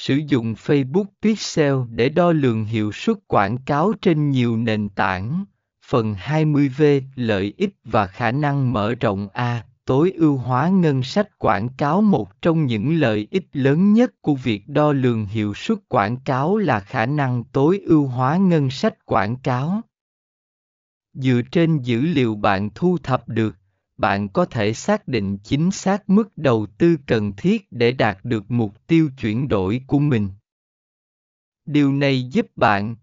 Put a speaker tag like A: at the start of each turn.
A: Sử dụng Facebook Pixel để đo lường hiệu suất quảng cáo trên nhiều nền tảng. Phần 20V Lợi ích và khả năng mở rộng A, tối ưu hóa ngân sách quảng cáo một trong những lợi ích lớn nhất của việc đo lường hiệu suất quảng cáo là khả năng tối ưu hóa ngân sách quảng cáo dựa trên dữ liệu bạn thu thập được bạn có thể xác định chính xác mức đầu tư cần thiết để đạt được mục tiêu chuyển đổi của mình. Điều này giúp bạn